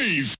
noise.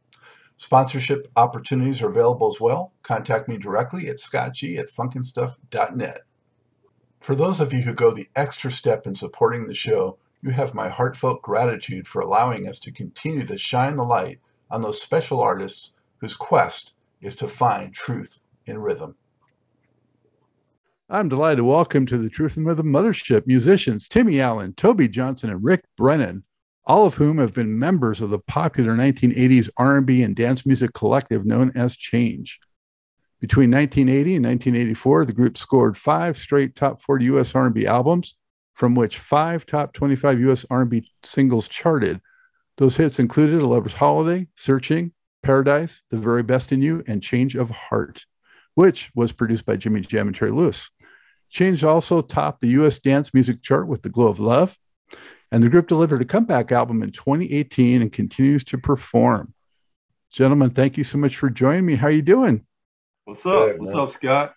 Sponsorship opportunities are available as well. Contact me directly at scottg at funkinstuff.net. For those of you who go the extra step in supporting the show, you have my heartfelt gratitude for allowing us to continue to shine the light on those special artists whose quest is to find truth in rhythm. I'm delighted to welcome to the Truth and Rhythm Mothership musicians Timmy Allen, Toby Johnson, and Rick Brennan, all of whom have been members of the popular 1980s R&B and dance music collective known as Change. Between 1980 and 1984, the group scored five straight top 40 U.S. R&B albums, from which five top 25 U.S. R&B singles charted. Those hits included "A Lover's Holiday," "Searching," "Paradise," "The Very Best in You," and "Change of Heart," which was produced by Jimmy Jam and Terry Lewis. Change also topped the U.S. dance music chart with "The Glow of Love," and the group delivered a comeback album in 2018 and continues to perform. Gentlemen, thank you so much for joining me. How are you doing? What's up? Good, What's man. up, Scott?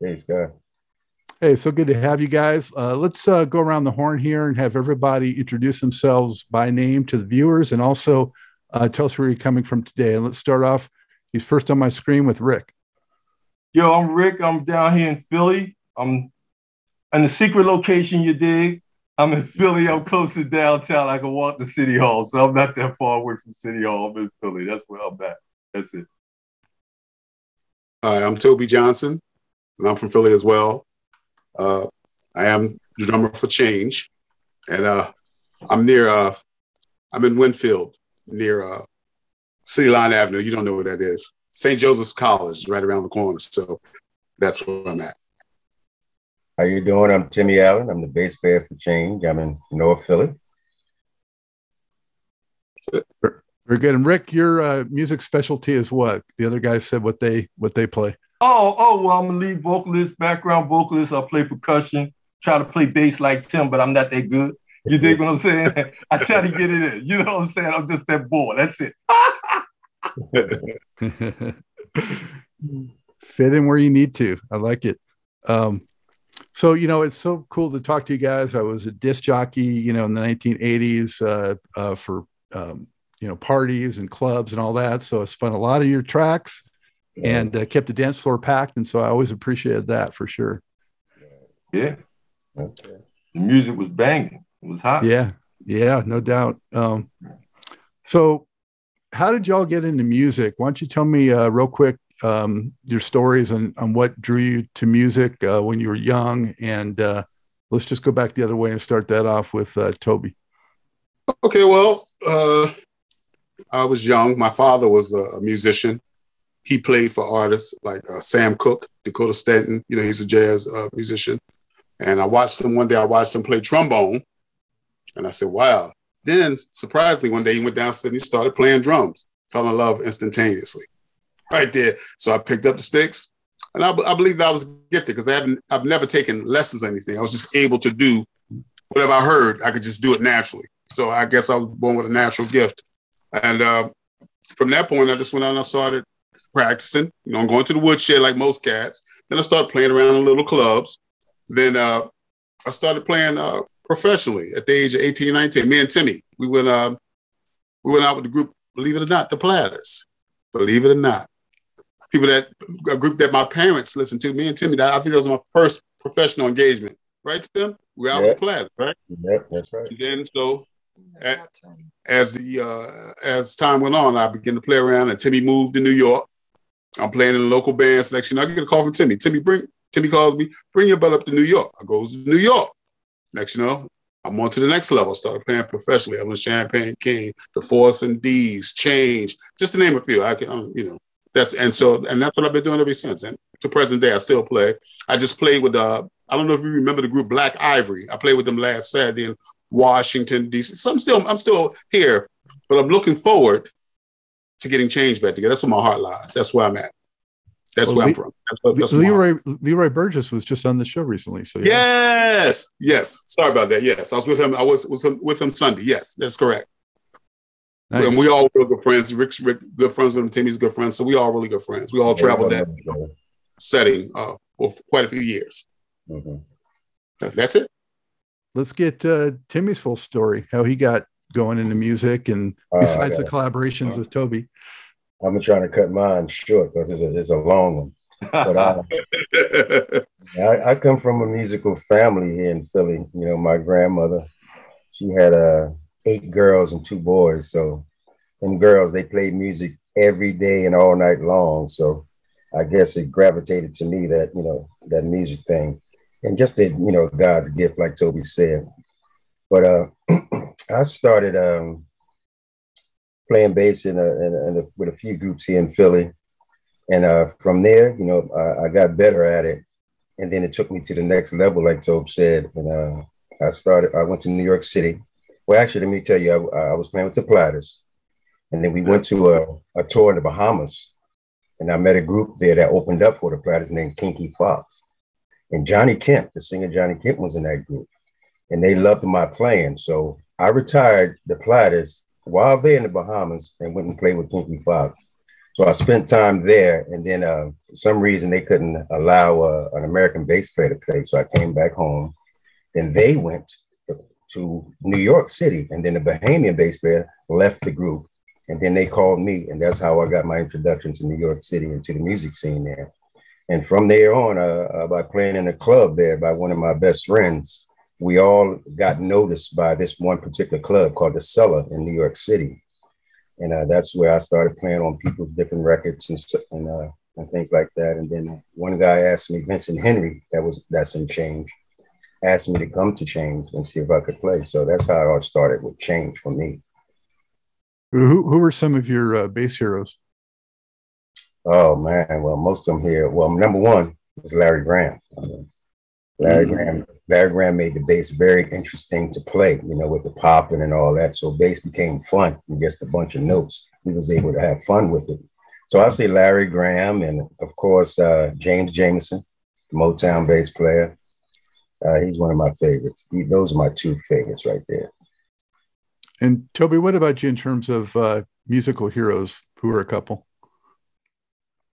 Hey, Scott. Hey, so good to have you guys. Uh, let's uh, go around the horn here and have everybody introduce themselves by name to the viewers and also uh, tell us where you're coming from today. And let's start off. He's first on my screen with Rick. Yo, I'm Rick. I'm down here in Philly. I'm in the secret location you dig. I'm in Philly. I'm close to downtown. I can walk to City Hall, so I'm not that far away from City Hall. I'm in Philly. That's where I'm at. That's it. Hi, I'm Toby Johnson, and I'm from Philly as well. Uh, I am the drummer for Change, and uh, I'm near. Uh, I'm in Wynnefield, near uh, City Line Avenue. You don't know where that is. St. Joseph's College, is right around the corner. So that's where I'm at. How you doing? I'm Timmy Allen. I'm the bass player for Change. I'm in North Philly. Very good. And Rick, your uh, music specialty is what? The other guys said what they what they play. Oh, oh, well, I'm a lead vocalist, background vocalist. I play percussion. Try to play bass like Tim, but I'm not that good. You dig what I'm saying? I try to get it in. You know what I'm saying? I'm just that boy. That's it. Fit in where you need to. I like it. Um, so you know it's so cool to talk to you guys. I was a disc jockey you know in the 1980s uh, uh, for um, you know parties and clubs and all that. So i spent a lot of your tracks and uh, kept the dance floor packed. And so i always appreciated that for sure. Yeah. Okay. the music was banging. It was hot. Yeah. Yeah no doubt. Um, so how did y'all get into music? Why don't you tell me uh, real quick um, your stories and on what drew you to music uh, when you were young. And uh, let's just go back the other way and start that off with uh, Toby. Okay, well, uh, I was young. My father was a, musician. He played for artists like uh, Sam Cooke, Dakota Staton. You know, he's a jazz uh, musician. And I watched him one day. I watched him play trombone, and I said, "Wow!" Then, surprisingly, one day he went downstairs and he started playing drums. Fell in love instantaneously, right there. So I picked up the sticks, and I, I believe that I was gifted because I haven't. I've never taken lessons or anything. I was just able to do whatever I heard. I could just do it naturally. So I guess I was born with a natural gift. And uh, from that point, I just went out and I started practicing. You know, I'm going to the woodshed like most cats. Then I started playing around in little clubs. Then uh, I started playing uh, professionally at the age of 18, 19. Me and Timmy, we went uh, we went out with the group, believe it or not, the Platters. Believe it or not. People that a group that my parents listened to, me and Timmy, that I think that was my first professional engagement. Right, Tim? We out yep. with the Platters, right? Yep, that's right. And then so as the uh, as time went on, I began to play around, and Timmy moved to New York. I'm playing in a local band section. I get a call from Timmy. Timmy, bring Timmy calls me, bring your butt up to New York. I goes to New York. Next, you know, I'm on to the next level. I started playing professionally. I was Champagne King, the Force MDs, Change, just to name a few. I can, um, you know, that's and so and that's what I've been doing ever since. And to present day, I still play. I just played with uh, I don't know if you remember the group Black Ivory. I played with them last Saturday in Washington D.C. So I'm still I'm still here, but I'm looking forward to getting change back together. That's where my heart lies. That's where I'm at. That's well, where Le- I'm from. That's, that's Leroy Leroy Burgess was just on the show recently. So yeah. yes, yes. Sorry about that. Yes, I was with him. I was, was with him Sunday. Yes, that's correct. Nice. And we all were good friends. Rick's Rick, good friends with him. Timmy's good friends. So we all really good friends. We all traveled that setting uh, for quite a few years. Mm-hmm. That's it. Let's get uh, Timmy's full story. How he got going into music, and uh, besides the collaborations with Toby. I'm trying to cut mine short because it's a, it's a long one. But I, I, I, come from a musical family here in Philly. You know, my grandmother, she had uh, eight girls and two boys. So, them girls, they played music every day and all night long. So, I guess it gravitated to me that you know that music thing, and just that you know God's gift, like Toby said. But uh, I started um, playing bass in a, in a, in a, with a few groups here in Philly, and uh, from there, you know, I, I, got better at it, and then it took me to the next level, like Toby said, and uh, I started. I went to New York City. Well, actually, let me tell you, I, I was playing with the Platters, and then we went to a, a tour in the Bahamas and I met a group there that opened up for the Platters named Kinky Fox. And Johnny Kemp, the singer Johnny Kemp, was in that group. And they loved my playing. So I retired the Platters while they're in the Bahamas and went and played with Kinky Fox. So I spent time there. And then uh, for some reason, they couldn't allow uh, an American bass player to play. So I came back home. Then they went to New York City. And then the Bahamian bass player left the group and then they called me, and that's how I got my introduction to New York City and to the music scene there. And from there on, uh, uh, by playing in a club there by one of my best friends, we all got noticed by this one particular club called the Cellar in New York City. And uh, that's where I started playing on people's different records and, and, uh, and things like that. And then one guy asked me, Vincent Henry, that was that's in Change, asked me to come to Change and see if I could play. So that's how it all started with Change for me. Who who are some of your uh, bass heroes? Oh man, well most of them here. Well, number one is Larry Graham. Larry mm-hmm. Graham. Larry Graham made the bass very interesting to play. You know, with the popping and all that. So bass became fun and just a bunch of notes. He was able to have fun with it. So I say Larry Graham, and of course uh, James Jamerson, Motown bass player. Uh, he's one of my favorites. He, those are my two favorites right there. And Toby, what about you in terms of uh, musical heroes? Who are a couple?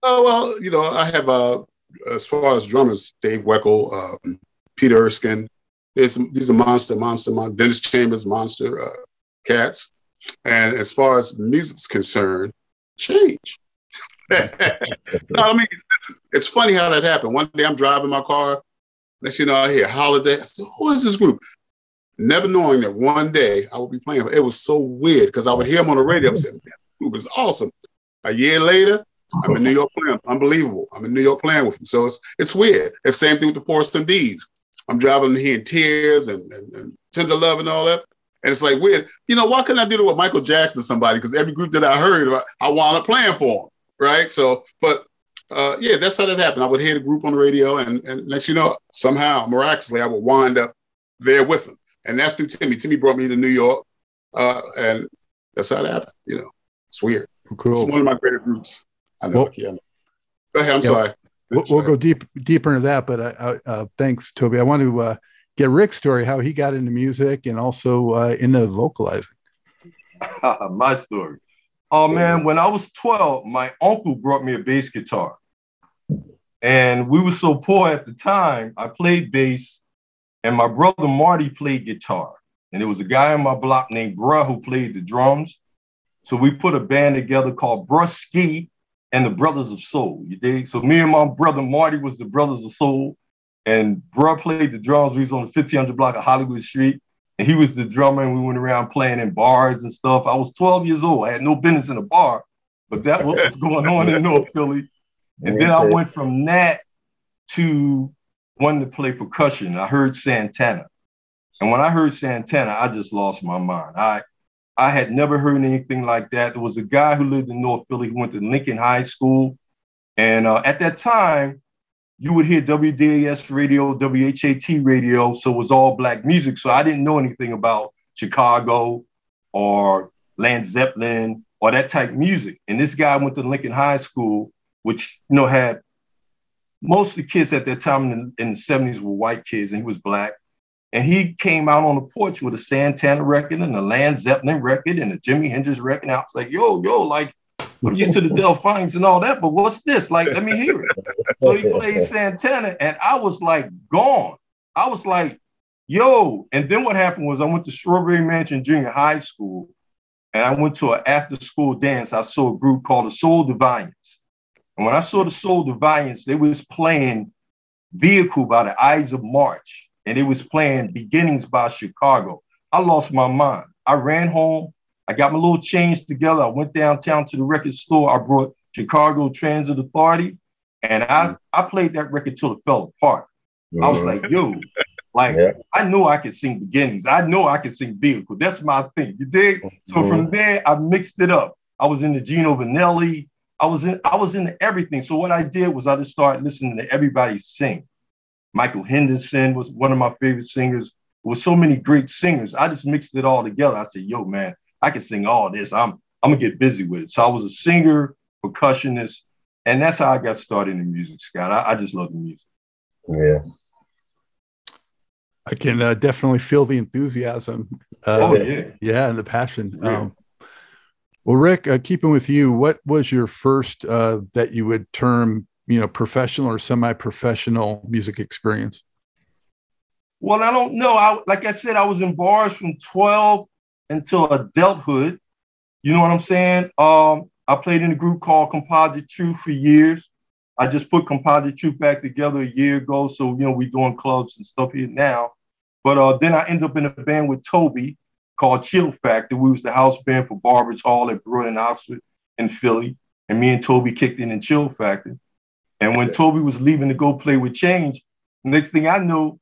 Oh well, you know, I have uh, as far as drummers, Dave Weckl, um, Peter Erskine. There's these are monster, monster, monster Dennis Chambers, monster uh, cats. And as far as music's concerned, change. no, I mean, it's funny how that happened. One day I'm driving my car. Next you know, I hear Holiday. I said, "Who is this group?" never knowing that one day I would be playing. It was so weird because I would hear him on the radio. I said, it was awesome. A year later, I'm in New York playing. Unbelievable. I'm in New York playing with him. So it's it's weird. It's same thing with the Force MDs. I'm driving here in tears and, and, and tender love and all that. And it's like weird. You know, why couldn't I do it with Michael Jackson or somebody? Because every group that I heard, I wound up playing for them, right? So, but uh, yeah, that's how that happened. I would hear the group on the radio, and, and next you know, somehow, miraculously, I would wind up there with them. And that's through Timmy. Timmy brought me to New York, uh, and that's how that happened. You know, it's weird. Cool. It's one of my favorite groups. I know. Well, yeah, I know. Go ahead. I'm yeah, sorry. We'll, we'll, go deep deeper into that, but uh, uh, thanks, Toby. I want to uh, get Rick's story, how he got into music and also uh, into vocalizing. my story. Oh man, when I was 12, my uncle brought me a bass guitar. And we were so poor at the time, I played bass, and my brother Marty played guitar. And there was a guy on my block named Bruh who played the drums. So we put a band together called Bruh Ski and the Brothers of Soul. You dig? So me and my brother Marty was the Brothers of Soul. And Bruh played the drums. We was on the 1500 block of Hollywood Street. And he was the drummer, and we went around playing in bars and stuff. I was 12 years old. I had no business in a bar, but that what was going on in North Philly. And then I went from that to wanting to play percussion. I heard Santana. And when I heard Santana, I just lost my mind. I I had never heard anything like that. There was a guy who lived in North Philly who went to Lincoln High School. And uh, at that time, you would hear WDAS radio, WHAT radio. So it was all black music. So I didn't know anything about Chicago or Led Zeppelin or that type of music. And this guy went to Lincoln High School, which you know had most of the kids at that time in, in the 70s were white kids, and he was black. And he came out on the porch with a Santana record and a Led Zeppelin record and a Jimi Hendrix record. And I was like, yo, yo, like I'm used to the Delfonics and all that, but what's this? Like, let me hear it. So he played Santana, and I was like gone. I was like, yo. And then what happened was I went to Strawberry Mansion Junior High School, and I went to an after-school dance. I saw a group called the Soul Deviants. And when I saw the Soul Deviants, they was playing Vehicle by the Ides of March, and it was playing Beginnings by Chicago. I lost my mind. I ran home. I got my little change together. I went downtown to the record store. I brought Chicago Transit Authority, and I, I played that record till it fell apart. I was like, yo, like yeah. I know I could sing beginnings. I know I could sing vehicle. That's my thing. You dig? So mm-hmm. from there, I mixed it up. I was in the Gino Vannelli. I was in, I was into everything. So what I did was I just started listening to everybody sing. Michael Henderson was one of my favorite singers. There was so many great singers. I just mixed it all together. I said, yo, man, I can sing all this. I'm I'm gonna get busy with it. So I was a singer, percussionist, and that's how I got started in music, Scott. I, I just love the music. Yeah. I can uh, definitely feel the enthusiasm. Uh, oh yeah, yeah, and the passion. Yeah. Um, well, Rick, uh, keeping with you, what was your first uh, that you would term, you know, professional or semi-professional music experience? Well, I don't know. I like I said, I was in bars from twelve until adulthood. You know what I'm saying? Um, I played in a group called Composite Truth for years. I just put Composite Truth back together a year ago. So, you know, we're doing clubs and stuff here now. But uh, then I ended up in a band with Toby called Chill Factor. We was the house band for Barbers Hall at Broad and Oxford in Philly. And me and Toby kicked in in Chill Factor. And when Toby was leaving to go play with Change, next thing I know,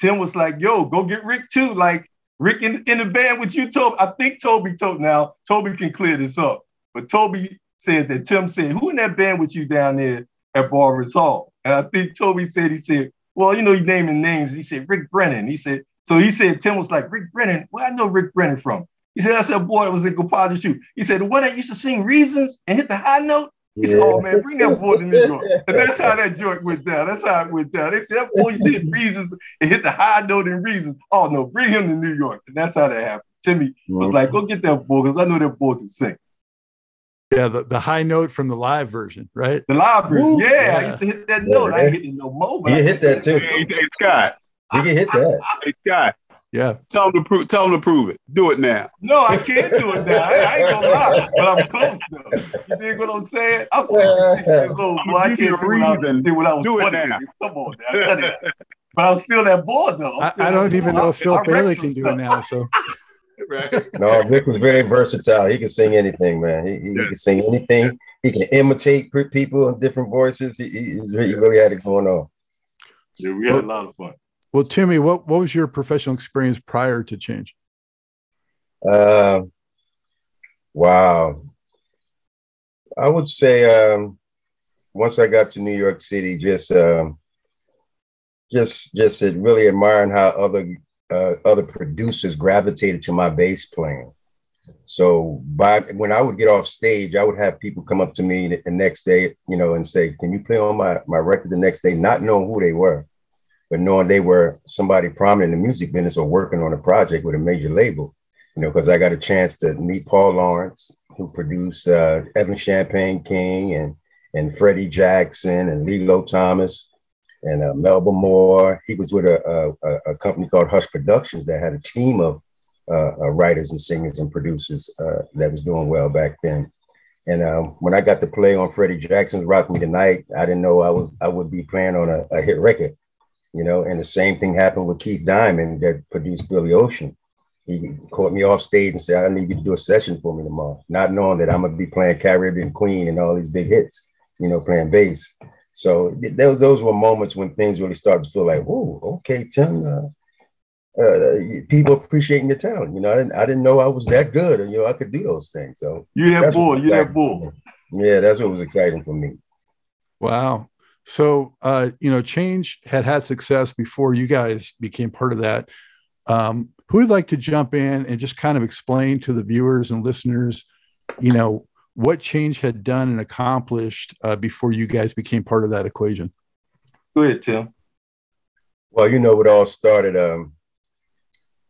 Tim was like, yo, go get Rick too. Like, Rick in, in the band with you, Toby. I think Toby told now, Toby can clear this up. But Toby said that Tim said, Who in that band with you down there at Barbers Hall? And I think Toby said, he said, Well, you know, he naming names. He said, Rick Brennan. He said, so he said, Tim was like, Rick Brennan, where I know Rick Brennan from? He said, I said, boy, it was in Composite Truth. He said, the one that used to sing Reasons and hit the high note? He yeah. said, oh man, bring that boy to New York. And that's how that joint went down. That's how it went down. They said, that boy said Reasons and hit the high note in Reasons. Oh no, bring him to New York. And that's how that happened. Timmy was like, go get that boy, because I know that boy can sing. Yeah, the, the high note from the live version, right? The live version. Yeah, yeah, I used to hit that note. I ain't hitting no more. You hit that too. Hey, hey, Scott. You can hit that. Hey, Scott. Yeah. Tell him to prove. Tell him to prove it. Do it now. No, I can't do it now. I, I ain't gonna lie, but I'm close though. You dig what I'm saying? I'm 66 years old, boy. I can't do what I, did when I was do 20. It now. Come on, now. But I'm still that boy though. I, I, don't even know if Phil Bailey can do it now. So. right. No, Rick was very versatile. He can sing anything, man. He, he, yes. he can sing anything. He can imitate people in different voices. He, he, he really had it going on. Yeah, we had a lot of fun. Well, Timmy, what, what was your professional experience prior to change? Uh, wow. I would say um, once I got to New York City, just um, just just really admiring how other uh, other producers gravitated to my bass playing. So by when I would get off stage, I would have people come up to me the next day, you know, and say, "Can you play on my my record the next day?" Not knowing who they were, but knowing they were somebody prominent in the music business or working on a project with a major label. You know, because I got a chance to meet Paul Laurence, who produced uh, Evelyn Champagne King and and Freddie Jackson and Lillo Thomas and uh, Melba Moore. He was with a, a, a, company called Hush Productions that had a team of uh, uh, writers and singers and producers uh, that was doing well back then. And um, when I got to play on Freddie Jackson's "Rock Me Tonight," I didn't know I would I would be playing on a, a hit record, you know. And the same thing happened with Keith Diamond that produced Billy Ocean. He caught me off stage and said, "I need you to do a session for me tomorrow," not knowing that I'm gonna be playing Caribbean Queen and all these big hits, you know, playing bass. So th- those were moments when things really started to feel like, "Whoa, okay, Tim." Uh, uh, people appreciating your talent. You know, I didn't, I didn't know I was that good, and you know, I could do those things. So you're that bull, You're that bull. Yeah, that's what was exciting for me. Wow. So, uh, you know, Change had had success before you guys became part of that. Um, who would like to jump in and just kind of explain to the viewers and listeners, you know, what Change had done and accomplished uh, before you guys became part of that equation? Go ahead, Tim. Well, you know, it all started um,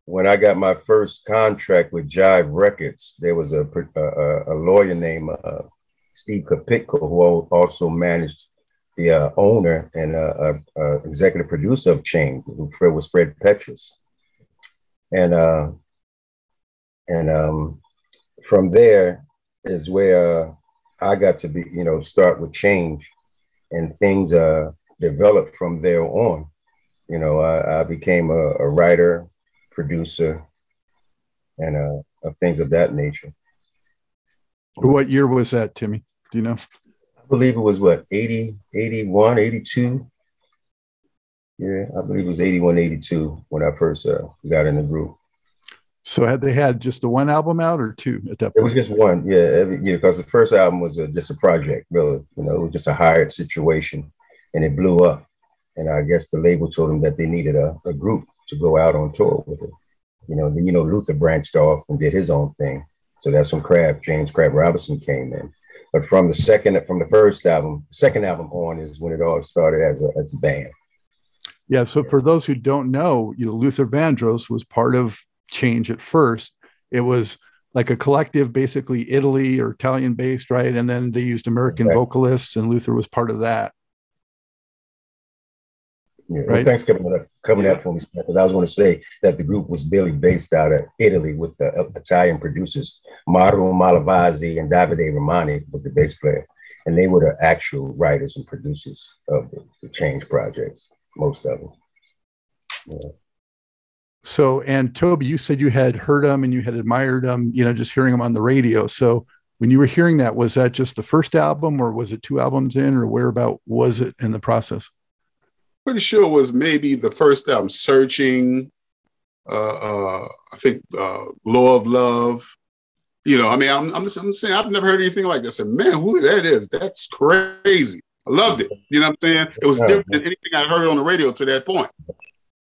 when I got my first contract with Jive Records. There was a, a, a lawyer named uh, Steve Kapitko who also managed the uh, owner and uh, executive producer of Change, who was Fred Petrus. And uh, and um, from there is where I got to be, you know, start with change, and things uh, developed from there on. You know, I, I became a, a, writer, producer, and uh, of things of that nature. What year was that, Timmy? Do you know? I believe it was what, 80, 81, 82? Yeah, I believe it was 81, 82 when I first uh, got in the group. So had they had just the one album out or two at that point? It was just one, yeah. Every, you know, because the first album was a, just a project, really. You know, it was just a hired situation, and it blew up. And I guess the label told them that they needed a, a group to go out on tour with it. You know, then you know Luther branched off and did his own thing. So that's when Crabb, James Crabb Robinson came in. But from the second, from the first album, the second album on is when it all started as a as a band. Yeah. So for those who don't know, you know, Luther Vandross was part of change at first. It was like a collective, basically Italy or Italian based, right? And then they used American right. vocalists, and Luther was part of that. Yeah, right? well, coming up, yeah. up for me because I was going to say that the group was really based out of Italy with the uh, Italian producers Mauro Malavasi and Davide Romani with the bass player, and they were the actual writers and producers of the, the Change projects, most of them. Yeah. So, and Toby, you said you had heard them and you had admired them, you know, just hearing them on the radio. So, when you were hearing that, was that just the first album or was it two albums in or where about was it in the process? Pretty sure it was maybe the first album, Searching, uh, uh, I think uh, Law of Love. You know, I mean, I'm, I'm, just, I'm saying, I've never heard anything like this. And man, who that is, that's crazy. I loved it. You know what I'm saying? It was different than anything I heard on the radio to that point.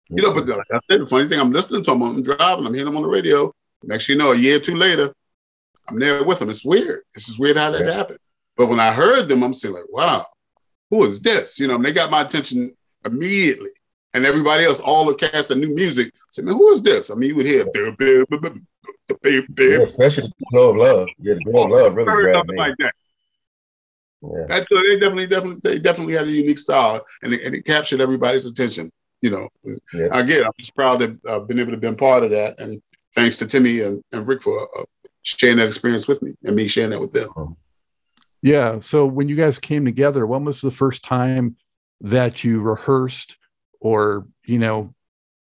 You know, but like I said, the funny thing, I'm listening to them, I'm driving, I'm hearing them on the radio. Next you know, a year or two later, I'm there with them. It's weird. This is weird how that yeah. happened. But when I heard them, I'm saying like, wow, who is this? You know, they got my attention immediately. And everybody else, all the cast of new music, said, man, who is this? I mean, you would hear, bear, bear, bear, bear, bear. Yeah, especially Glow of Love. Yeah, the Glow of Love really grabbed me. Like that. Yeah. That's, uh, they definitely, definitely, they definitely had a unique style, and it, and it captured everybody's attention you know, yeah. again, I'm just proud to uh, been able to be part of that. And thanks to Timmy and, and Rick for uh, sharing that experience with me and me sharing that with them. Uh-huh. Yeah. So when you guys came together, when was the first time that you rehearsed or, you know,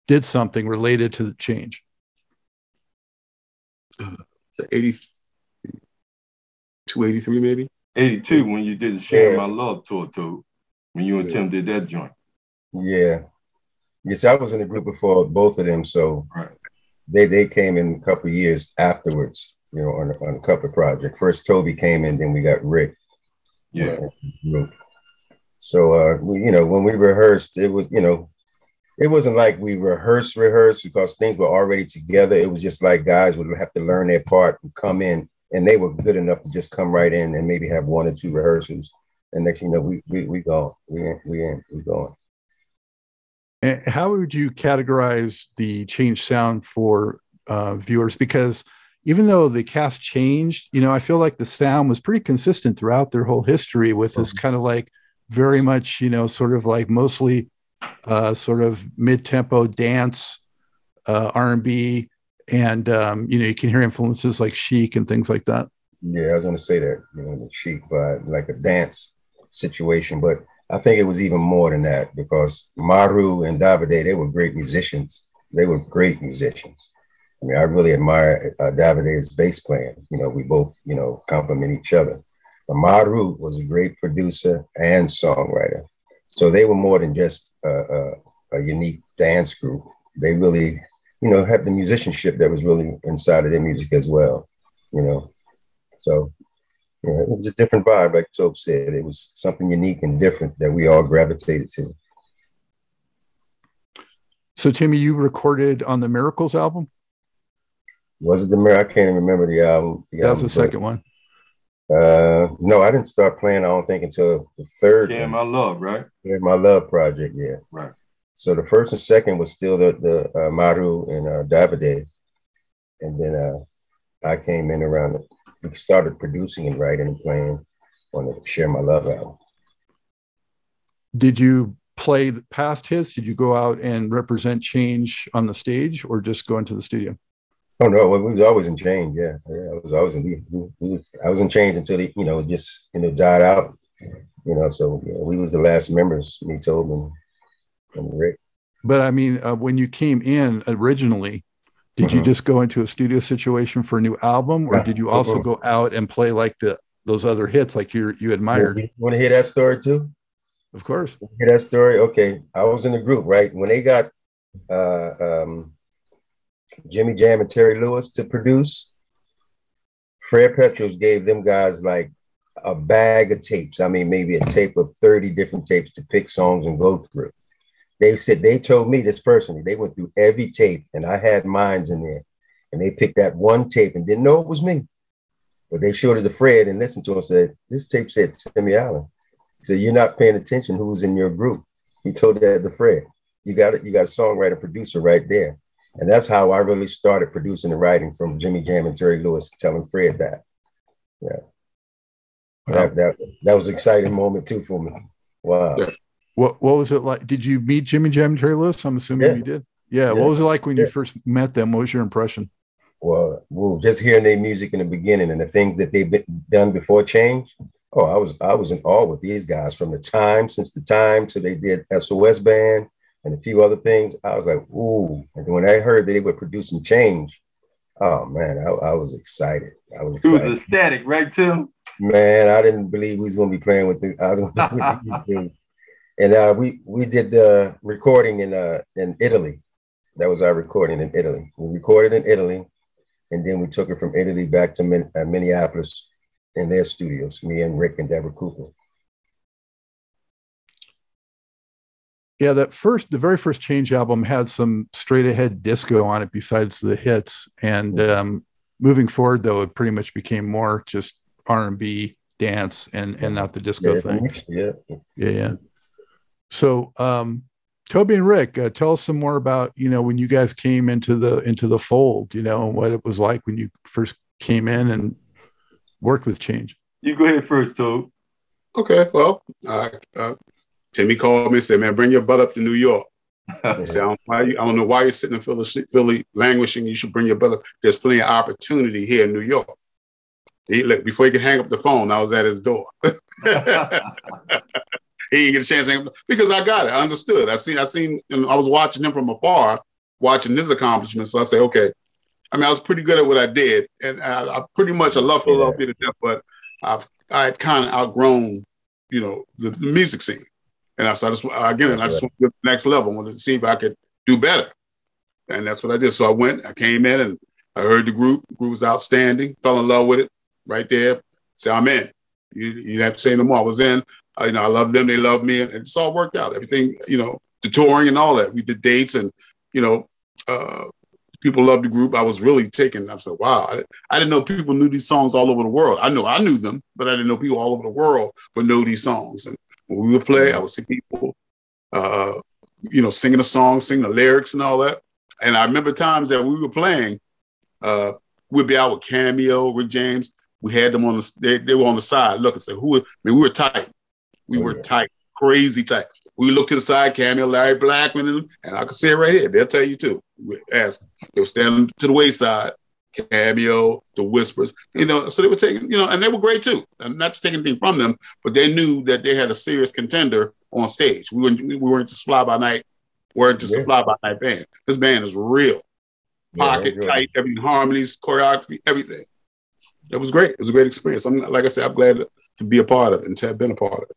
did something related to the change? uh, 80, 283 maybe. 82 when you did the Share yeah. My Love tour, too. When you and yeah. Tim did that joint. Yeah. Yes, I was in the group before both of them, so right. they they came in a couple years afterwards, you know, on, on a couple of projects. First Toby came in, then we got Rick. Yeah. So uh we, you know, when we rehearsed, it was, you know, it wasn't like we rehearsed, rehearsed because things were already together. It was just like guys would have to learn their part and come in, and they were good enough to just come right in and maybe have one or two rehearsals. And next, you know, we we we go, we in, we in, we going. And how would you categorize the change sound for uh, viewers? Because even though the cast changed, you know, I feel like the sound was pretty consistent throughout their whole history with this mm-hmm. kind of like very much, you know, sort of like mostly uh, sort of mid-tempo dance, uh, R&B, and um, you know you can hear influences like Chic and things like that. Yeah, I was going to say that, you know, the Chic vibe, like a dance situation, but I think it was even more than that because Mauro and Davide, they were great musicians. They were great musicians. I mean, I really admire uh, Davide's bass playing. You know, we both, you know, complement each other. But Mauro was a great producer and songwriter. So they were more than just a, a, a unique dance group. They really, you know, had the musicianship that was really inside of their music as well. You know, so it was a different vibe, like Tobe said. It was something unique and different that we all gravitated to. So, Timmy, you recorded on the Miracles album? Was it the Miracles? I can't even remember the album. The That's album, the second one. Uh, no, I didn't start playing. I don't think until the third. Yeah, my love, right? Yeah, my love project. Yeah, right. So the first and second was still the the uh, Mauro and uh, Davide, and then uh, I came in around. We started producing and writing and playing on the Share My Love album. Did you play past his? Did you go out and represent change on the stage, or just go into the studio? Oh no, we was always in change. Yeah, yeah, I was always in. We, we was I was in change until he, you know, just you know died out. You know, so yeah, we was the last members. Me, Tobe, and, and Rick. But I mean, uh, when you came in originally, did mm-hmm. you just go into a studio situation for a new album, or did you also mm-hmm. go out and play like the those other hits like you you admired? You want to hear that story too? Of course. Hear that story? Okay, I was in the group right when they got. Uh, um, Jimmy Jam and Terry Lewis to produce. Fred Petrus gave them guys like a bag of tapes. I mean, maybe a tape of 30 different tapes to pick songs and go through. They said they told me this personally. They went through every tape and I had mines in there. And they picked that one tape and didn't know it was me. But they showed it to Fred and listened to him and said, This tape said Timmy Allen. So you're not paying attention who's in your group. He told that to Fred. You got it, you got a songwriter producer right there. And that's how I really started producing and writing from Jimmy Jam and Terry Lewis telling Fred that. Yeah. That, that, that was an exciting moment too for me. Wow. What what was it like? Did you meet Jimmy Jam and Terry Lewis? I'm assuming yeah. you did. Yeah. yeah. What was it like when yeah. you first met them? What was your impression? Well, well, just hearing their music in the beginning and the things that they've been done before change. Oh, I was I was in awe with these guys from the time since the time to they did SOS band and a few other things. I was like, ooh. And when I heard that they were producing change, oh man, I, I was excited. I was excited. It was ecstatic, right, Tim? Man, I didn't believe we was gonna be playing with the I was gonna be And uh, we we did the recording in uh in Italy. That was our recording in Italy. We recorded in Italy, and then we took it from Italy back to Min- uh, Minneapolis in their studios. Me and Rick and Deborah Cooper. Yeah, that first, the very first Change album had some straight ahead disco on it besides the hits. And um, moving forward, though, it pretty much became more just R and B, dance, and and not the disco yeah, thing. Yeah, yeah, yeah. So, um, Toby and Rick, uh, tell us some more about you know when you guys came into the into the fold. You know what it was like when you first came in and worked with Change. You go ahead first, Toby. Okay, well, uh, uh, Timmy called me and said, "Man, bring your butt up to New York." I, said, I, don't, know why you're sitting in Philly, Philly languishing. You should bring your butt up. There's plenty of opportunity here in New York. He, look, before he could hang up the phone, I was at his door. he didn't get a chance to hang up because I got it. I understood. I seen. I seen. I was watching him from afar, watching his accomplishments. So I said, okay, I mean, I was pretty good at what I did, and I, I pretty much I love Philadelphia to death, but I've I had kind of outgrown, you know, the, the, music scene, and I so I just again, and I just went to the next level. I wanted to see if I could do better, and that's what I did. So I went, I came in, and I heard the group. The group was outstanding. Fell in love with it right there. So I'm in. You, you have to say no more. I was in. I, you know, I love them. They love me, and it's all worked out. Everything, you know, the touring and all that. We did dates, and you know, uh, people loved the group. I was really taken. I said, wow, I, I, didn't know people knew these songs all over the world. I know I knew them, but I didn't know people all over the world would know these songs. And when we would play, I would see people, uh, you know, singing the song, singing the lyrics and all that. And I remember times that we were playing, uh, we'd be out with Cameo, Rick James. We had them on the, they, they were on the side. Look and say, who, I mean, we were tight. We oh, were yeah. tight, crazy tight. We looked to the side, Cameo, Larry Blackmon, and, and I can see it right here. They'll tell you too. Ask. They were standing to the wayside, Cameo, the Whispers, you know. So they were taking, you know, and they were great too. I'm not just taking anything from them, but they knew that they had a serious contender on stage. We weren't, we weren't just fly by night, weren't just yeah. a fly by night band. This band is real, pocket yeah, tight, every harmonies, choreography, everything. It was great. It was a great experience. I'm like I said, I'm glad to be a part of it and to have been a part of it.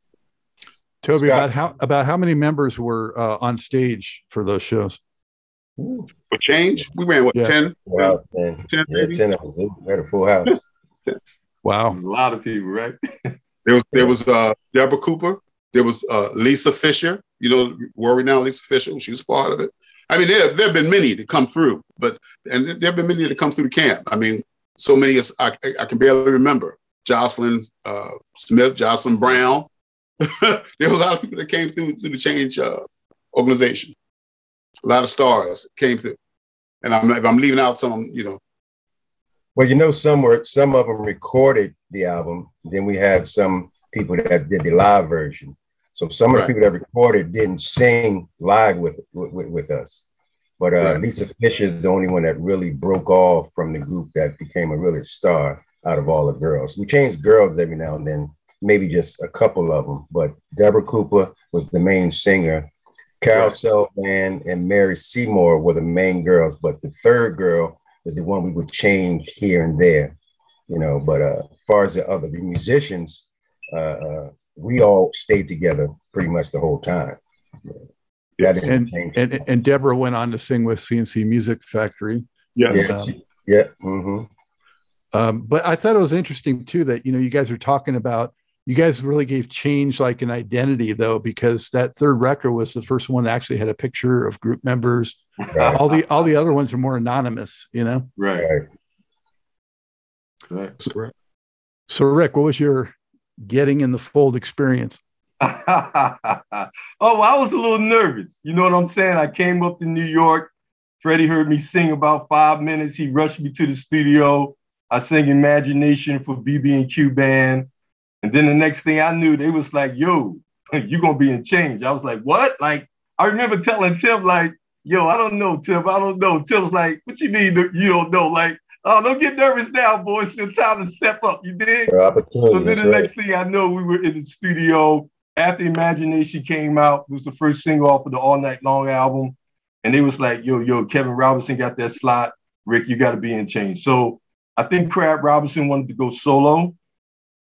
Toby, Scott. about how about how many members were uh, on stage for those shows? For change, we ran what yeah. 10? Wow, 10, 10, yeah, 10 of us. We had a full house. wow, a lot of people, right? there was there was uh, Deborah Cooper. There was uh, Lisa Fischer, You know, worry now, Lisa Fischer. She was part of it. I mean, there there have been many to come through, but and there have been many to come through the camp. I mean, so many as I, I can barely remember. Jocelyn uh, Smith, Jocelyn Brown, there were a lot of people that came through through the change uh, organization. A lot of stars came through, and I'm if I'm leaving out some, you know. Well, you know, some were some of them recorded the album. Then we have some people that did the live version. So some of the people that recorded didn't sing live with with, with us. But uh, right. Lisa Fischer is the only one that really broke off from the group that became a really star out of all the girls. We changed girls every now and then maybe just a couple of them. But Deborah Cooper was the main singer. Carol right. and Mary Seymour were the main girls, but the third girl is the one we would change here and there, you know. But uh, as far as the other the musicians, uh, uh, we all stayed together pretty much the whole time. Yes. And, and, and Deborah went on to sing with C+C Music Factory. Yes. Um, yeah. Mm-hmm. Um, but I thought it was interesting too that you know you guys are talking about you guys really gave change like an identity though because that third record was the first one that actually had a picture of group members. Right. all the all the other ones are more anonymous you know? Right. Right. So, so rick what was your getting in the fold experience? Oh well, i was a little nervous. You know what i'm saying? I came up to new york. Freddie heard me sing about five minutes. He rushed me to the studio. I sang imagination for bb&q band and then the next thing I knew, they was like, yo, you gonna be in change. I was like, what? Like, I remember telling Tim, like, yo, I don't know, Tim, I don't know. Tim's like, what you mean you don't know? Like, oh, don't get nervous now, boys. It's time to step up. You did. So then the right. next thing I know, we were in the studio after Imagination came out. It was the first single off of the All Night Long album. And they was like, yo, yo, Kevin Robinson got that slot. Rick, you got to be in change. So I think Crabb Robinson wanted to go solo.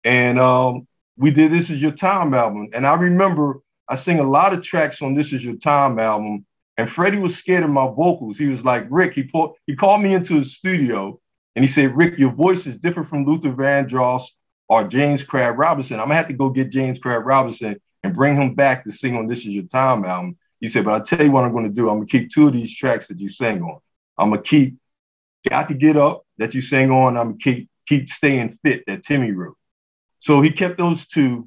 And um, we did This Is Your Time album. And I remember I sing a lot of tracks on This Is Your Time album. And Freddie was scared of my vocals. He was like, Rick, he, pulled, he called me into his studio and he said, Rick, your voice is different from Luther Vandross or James Crabb Robinson. I'm gonna have to go get James Crabb Robinson and bring him back to sing on This Is Your Time album. He said, but I'll tell you what I'm gonna do. I'm gonna keep two of these tracks that you sing on. I'm gonna keep Got to Get Up that you sing on. I'm gonna keep keep staying fit that Timmy wrote. So he kept those two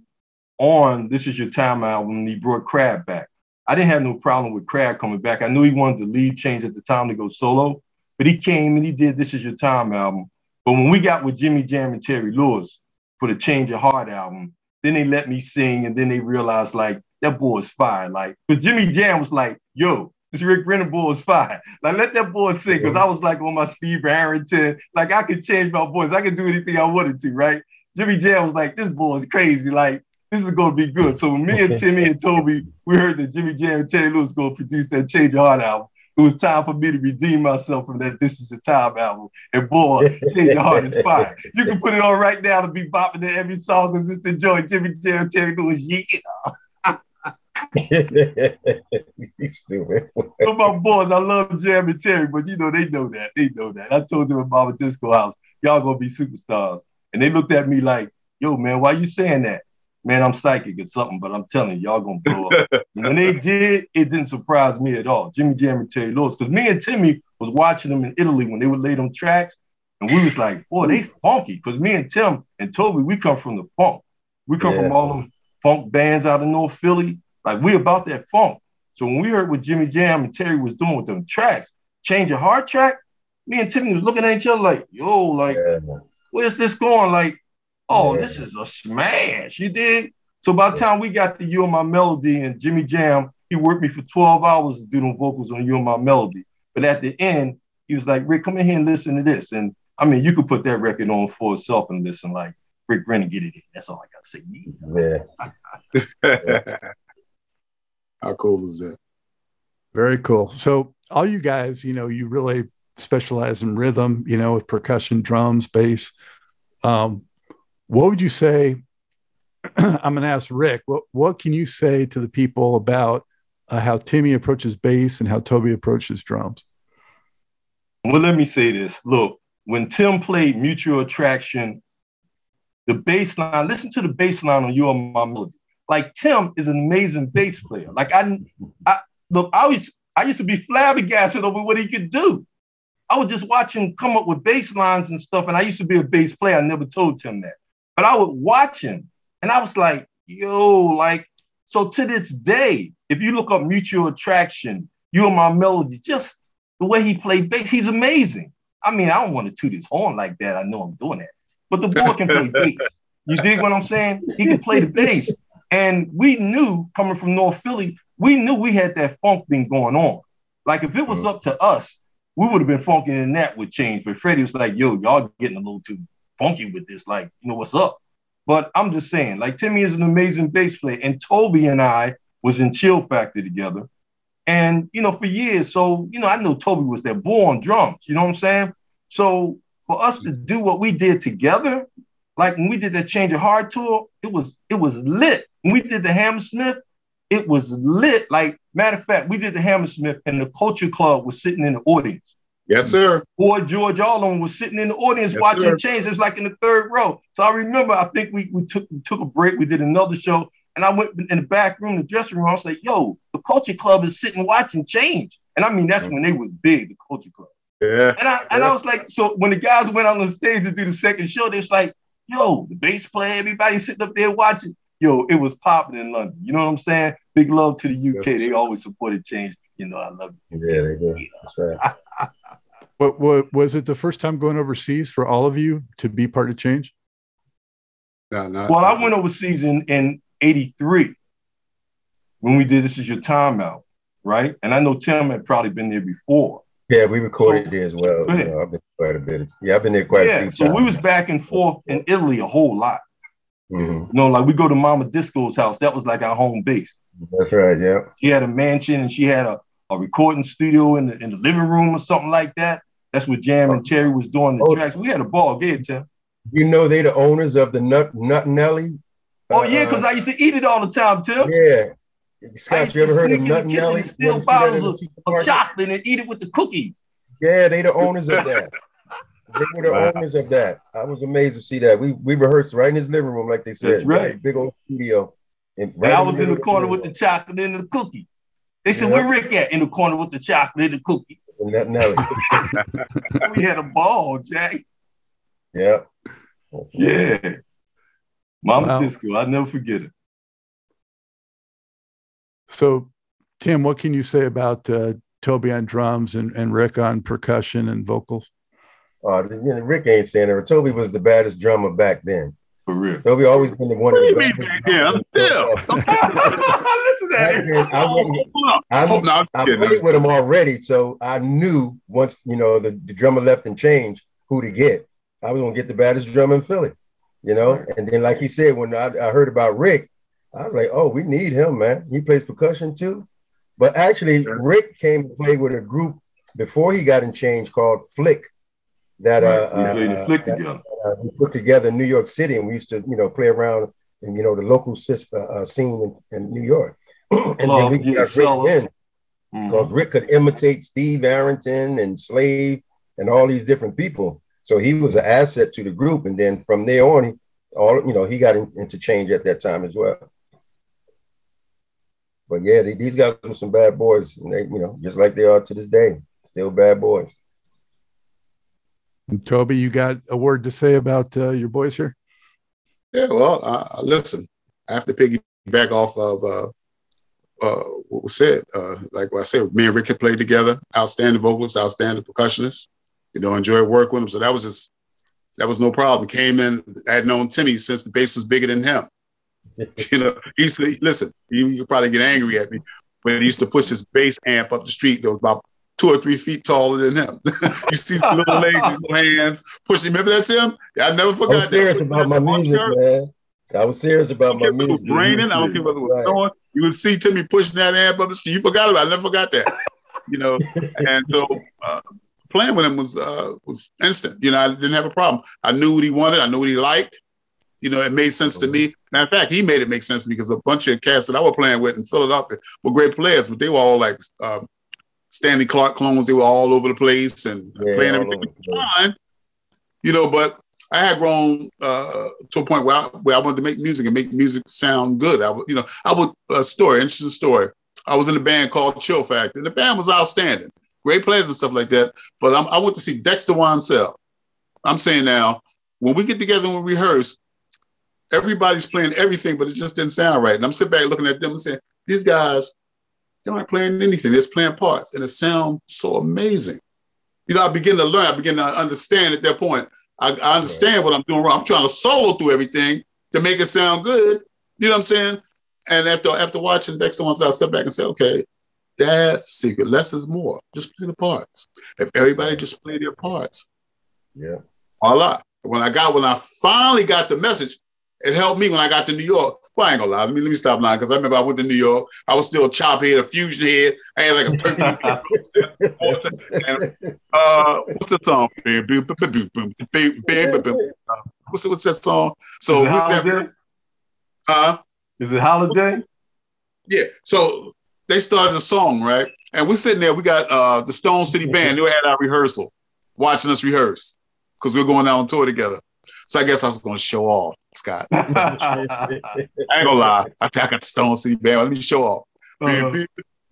on This Is Your Time album and he brought Crabb back. I didn't have no problem with Crabb coming back. I knew he wanted to lead change at the time to go solo, but he came and he did This Is Your Time album. But when we got with Jimmy Jam and Terry Lewis for the Change of Heart album, then they let me sing and then they realized like that boy is fire. Like, because Jimmy Jam was like, yo, this Rick Brennan boy is fine. Like, let that boy sing. Because I was like on my Steve Arrington, like I could change my voice. I could do anything I wanted to, right? Jimmy Jam was like, this boy is crazy. Like, this is gonna be good. So when me and Timmy and Toby, we heard that Jimmy Jam and Terry Lewis gonna produce that Change Your Heart album. it was time for me to redeem myself from that This Is the Time album. And boy, Change Your Heart is fire. You can put it on right now to be bopping to every song because it's the joy. Jimmy Jam, and Terry Lewis, yeah. He's stupid. So my boys, I love Jam and Terry, but you know, they know that. They know that. I told them about Disco House, y'all gonna be superstars. And they looked at me like, yo, man, why you saying that? Man, I'm psychic or something, but I'm telling you, y'all gonna blow up. and when they did, it didn't surprise me at all. Jimmy Jam and Terry Lewis, because me and Timmy was watching them in Italy when they would lay them tracks, and we was like, boy, they funky. Because me and Tim and Toby, we come from the funk. We come Yeah. from all them funk bands out of North Philly. Like we about that funk. So when we heard what Jimmy Jam and Terry was doing with them tracks, Change of Heart track, me and Timmy was looking at each other like, yo, like, Yeah. Where's this going? Like, oh, Yeah. this is a smash. You did. So by the time we got to You Are My Melody and Jimmy Jam, he worked me for 12 hours to do the vocals on You Are My Melody. But at the end, he was like, Rick, come in here and listen to this. And I mean, you could put that record on for itself and listen like Rick Brennan get it in. That's all I gotta say. Yeah. How cool is that? Very cool. So all you guys, you know, you really specialize in rhythm, you know, with percussion, drums, bass. Um, what would you say? I'm going to ask Rick. What what can you say to the people about uh, how Timmy approaches bass and how Toby approaches drums? Well, let me say this. Look, when Tim played Mutual Attraction, the bass line, listen to the bass line on You Are My Melody. Like Tim is an amazing bass player. Like I, I look, I always I used to be flabbergasted over what he could do. I would just watch him come up with bass lines and stuff. And I used to be a bass player. I never told Tim that. But I would watch him and I was like, yo, like, so to this day, if you look up mutual attraction, you and my melody, just the way he played bass, he's amazing. I mean, I don't want to toot his horn like that. I know I'm doing that. But the boy can play bass. You dig what I'm saying? He can play the bass. And we knew coming from North Philly, we knew we had that funk thing going on. Like if it was up to us, we would have been funky and that would change. But Freddie was like, yo, y'all getting a little too funky with this. Like, you know, what's up? But I'm just saying, like Timmy is an amazing bass player. And Toby and I was in Chill Factor together. And, you know, for years, so, you know, I know Toby was there born drums, you know what I'm saying? So for us to do what we did together, like when we did that Change of Heart tour, it was it was lit. When we did the Hammersmith, it was lit. Like matter of fact, we did the Hammersmith, and the Culture Club was sitting in the audience. Yes, sir. Boy George Allen was sitting in the audience Yes, watching sir. Change. It's like in the third row. So I remember, I think we we took we took a break. We did another show, and I went in the back room, the dressing room. I was like, "Yo, the Culture Club is sitting watching Change," and I mean that's when they was big, the Culture Club. Yeah. And I and I was like, so when the guys went on the stage to do the second show, they was like, yo, the bass player, everybody sitting up there watching. Yo, it was popping in London. You know what I'm saying? Big love to the UK. Yes. They always supported change. You know, I love it. Yeah, they do. That's right. What, what was it the first time going overseas for all of you to be part of change? No, no. Well, I went overseas in, in 83 when we did This Is Your Time out, right? And I know Tim had probably been there before. Yeah, we recorded there as well. You know, I've been quite a bit. Yeah, I've been there quite a yeah, few so times. we was back and forth in Italy a whole lot. Mhm. You know, like we go to Mama Disco's house. That was like our home base. That's right. Yeah. she had a mansion and she had a, a recording studio in the in the living room or something like that. That's what Jam and Terry was doing the Oh. tracks. We had a ball. It, Tim. You know they the owners of the Nut Nut Nelly. Oh yeah, because Uh, I used to eat it all the time, Tim. yeah. I Scott, used you ever to heard of sneak in the Nut kitchen Nelly? steal ever see that bottles of, of chocolate and eat it with the cookies. Yeah, they the owners of that. They were the Wow. owners of that. I was amazed to see that. We we rehearsed right in his living room, like they said. That's right. Big old studio. And And I was in middle the of corner with the chocolate and the cookies. They said, Yeah. "Where Rick at?" In the corner with the chocolate and the cookies. room. Nut Nelly. we had a ball, Jack. yeah. Yeah. Mama Wow. Disco, I'll never forget it. So, Tim, what can you say about uh, Toby on drums and, and Rick on percussion and vocals? Uh, you know, Rick ain't saying it. Toby was the baddest drummer back then. For real. Toby always been the one of the What do you mean back then? I'm drummers. Listen to that. I wouldn't- Hold up. I, Oh, no, I'm played with him already, so I knew once you know the, the drummer left and changed who to get. I was gonna get the baddest drummer in Philly, you know. And then, like he said, when I, I heard about Rick, I was like, "Oh, we need him, man. He plays percussion too." But actually, Rick came to play with a group before he got in change called Flick. That uh, we played uh, the that, together. uh, we put together in New York City, and we used to, you know, play around in you know the local uh, uh, scene in, in New York. and then Love, we yeah, got Rick in Mhm. because Rick could imitate Steve Arrington and Slave and all these different people. So he was an asset to the group. And then from there on, he, all you know, he got in, into change at that time as well. But yeah, they, these guys were some bad boys, and they, you know, just like they are to this day, still bad boys. And Toby, you got a word to say about uh, your boys here? Yeah, well, uh, listen, I have to piggyback off of uh, uh, what was said. Uh, like what I said, me and Rick had played together, outstanding vocalists, outstanding percussionists. You know, enjoyed working with him. So that was just, that was no problem. Came in, I had known Timmy since the bass was bigger than him. You know, he used to, listen, you, you probably get angry at me, but he used to push his bass amp up the street that was about two or three feet taller than him. you see the little legs, little hands pushing. Remember that, Tim? I never forgot. I was that. serious about my music, man. I was serious about my if it was music. raining. I don't care whether it was Right. snowing. You would see Timmy pushing that amp up the street. You forgot about it. I never forgot that. You know, and so uh, playing with him was uh, was instant. You know, I didn't have a problem. I knew what he wanted. I knew what he liked. You know, it made sense to me. Matter of fact, he made it make sense to me because a bunch of cats that I was playing with in Philadelphia were great players, but they were all like um, Stanley Clarke clones. They were all over the place and Yeah, playing everything fine. You know, but I had grown uh, to a point where I, where I wanted to make music and make music sound good. I would, you know, I would a story, interesting story. I was in a band called Chill Factor, and the band was outstanding, great players and stuff like that. But I'm, I went to see Dexter Wansel. I'm saying now, when we get together and we rehearse, everybody's playing everything, but it just didn't sound right. And I'm sitting back looking at them and saying, these guys, they aren't playing anything. They're playing parts, and it sounds so amazing. You know, I begin to learn. I begin to understand at that point. I, I understand what I'm doing wrong. I'm trying to solo through everything to make it sound good. You know what I'm saying? And after after watching Dexter once, I step back and say, okay, that's the secret. Less is more. Just play the parts. If everybody just play their parts, Yeah. voila. When I got when I finally got the message, it helped me when I got to New York. Well, I ain't gonna lie. Let me let me stop lying because I remember I went to New York. I was still a chop head, a fusion head. I had like a turkey. uh, what's the song? What's what's that song? So Is what's that? Huh? Is it holiday? Yeah. So they started the song right, and we're sitting there. We got uh the Stone City mm-hmm. Band. They had our rehearsal, watching us rehearse because we we're going out on tour together. So I guess I was going to show off. Scott. I ain't gonna lie. I, I got Stone City Band. Let me show off. Uh,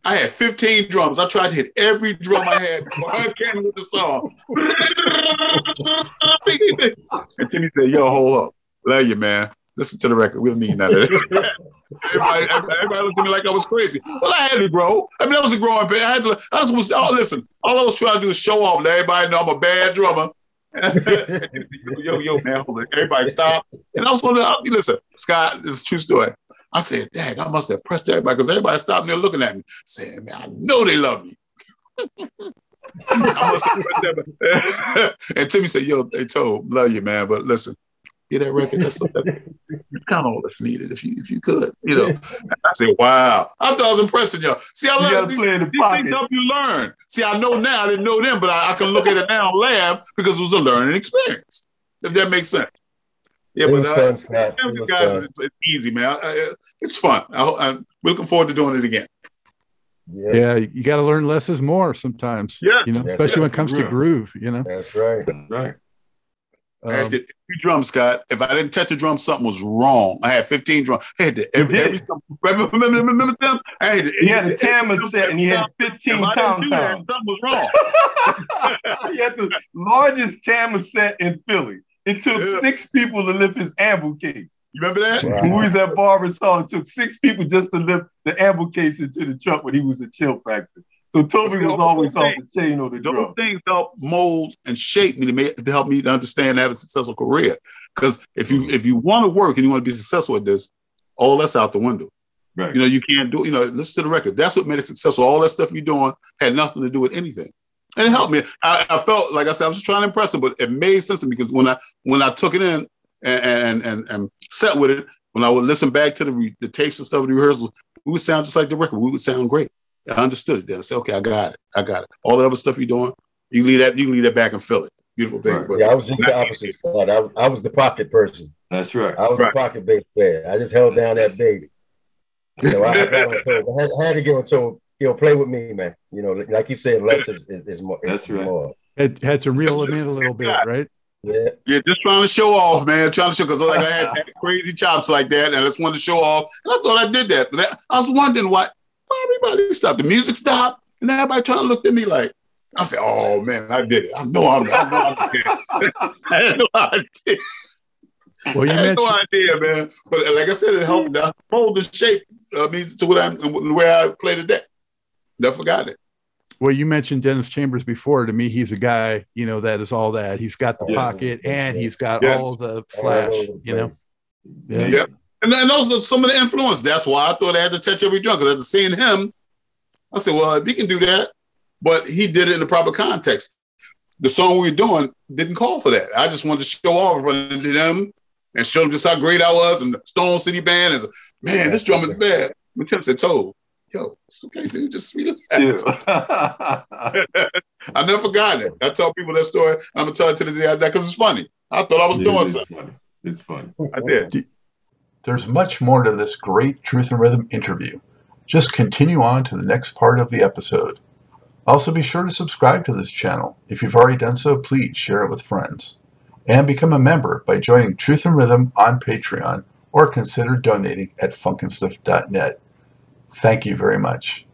I had 15 drums. I tried to hit every drum I had before I came with the song. and Timmy said, Yo, hold up. Love you, man. Listen to the record. We don't need none of this. everybody, everybody, everybody looked at me like I was crazy. Well, I had to grow. I mean, that was a growing pain. I had to, I just was, oh, listen, all I was trying to do is show off. Let everybody know I'm a bad drummer. yo, yo, man, hold it. Everybody stop. And I was going to, listen, Scott, this is a true story. I said, dang, I must have pressed everybody because everybody stopped there looking at me, saying, man, I know they love me. I must have pressed and Timmy said, yo, they told, love you, man, but listen, get that record. That's, that's kind of all that's needed if you if you could, you know. I said, wow. I thought I was impressing y'all. See, I learned these, the these things help you learn. See, I know now, I didn't know then, but I, I can look at it now and laugh because it was a learning experience. If that makes sense. Yeah, It but was uh, fun, Scott. It you guys, it's, it's easy, man. I, I, it's fun. I, I'm we're looking forward to doing it again. Yeah, Yeah, you got to learn less is more sometimes. Yeah. you know, Yeah. especially when it comes to groove. You know, that's right. right. I had Um, to, every drum, Scott. If I didn't touch a drum, something was wrong. I had 15 drums. I had to every, did. every remember, remember, remember them? I had to, He had a Tama set and he had 15 I didn't tom toms. something was wrong. he had the largest Tama set in Philly. It took Yeah. six people to lift his amble case. You remember that? Wow. When we was at Barber's Hall, it took six people just to lift the amble case into the truck when he was a chill factor. So Toby was always off the chain or the Those drum. things help mold and shape me to make to help me to understand and have a successful career. Because if you if you want to work and you want to be successful at this, all that's out the window. Right. You know, you can't do, you know, listen to the record. That's what made it successful. All that stuff you're doing had nothing to do with anything. And it helped me. I, I felt like I said, I was just trying to impress him, but it made sense to me because when I when I took it in and and and, and sat with it, when I would listen back to the re, the tapes and stuff of the rehearsals, we would sound just like the record. We would sound great. I understood it then. I said, okay, I got it. I got it. All the other stuff you're doing, you leave that, you can leave that back and fill it. Beautiful thing. Right. But Yeah, I was just the opposite side. I, I was the pocket person. That's right. I was Right. the pocket bass player. I just held down that base. So I, I, got on tour. I had, I had to get on tour. You know, play with me, man. You know, like you said, less is, is, is more. That's is right. More. Had, had to reel him in a little bit, right? Yeah. Yeah, just trying to show off, man. Trying to show because like I had, had crazy chops like that, and I just wanted to show off. And I thought I did that, but I, I was wondering why why everybody stopped. The music stopped, and everybody trying to look at me like I said, "Oh man, I did it. I know I'm. I know I did. I had no idea. Well, you I had no idea, man. But like I said, it helped to hold the shape uh, of me to what I'm the way I play today. Never forgot it. well, you mentioned Dennis Chambers before. To me, he's a guy, you know, that is all that. He's got the Yeah. pocket and he's got Yeah. all the flash, over you know. Yeah. Yeah. And then those are some of the influence. That's why I thought I had to touch every drum because after seeing him, I said, well, if he can do that, but he did it in the proper context. The song we were doing didn't call for that. I just wanted to show off in front of them and show them just how great I was. And the Stone City Band is, man, this drum is bad. But Tim said, Told, yo, it's okay, dude. Just relax. Yeah. I never forgot it. I tell people that story. I'm gonna tell it to the day I die because it's funny. I thought I was doing it's something. funny. It's funny. I did. There's much more to this great Truth and Rhythm interview. Just continue on to the next part of the episode. Also, be sure to subscribe to this channel. If you've already done so, please share it with friends. And become a member by joining Truth and Rhythm on Patreon or consider donating at funkinstuff.net. Thank you very much.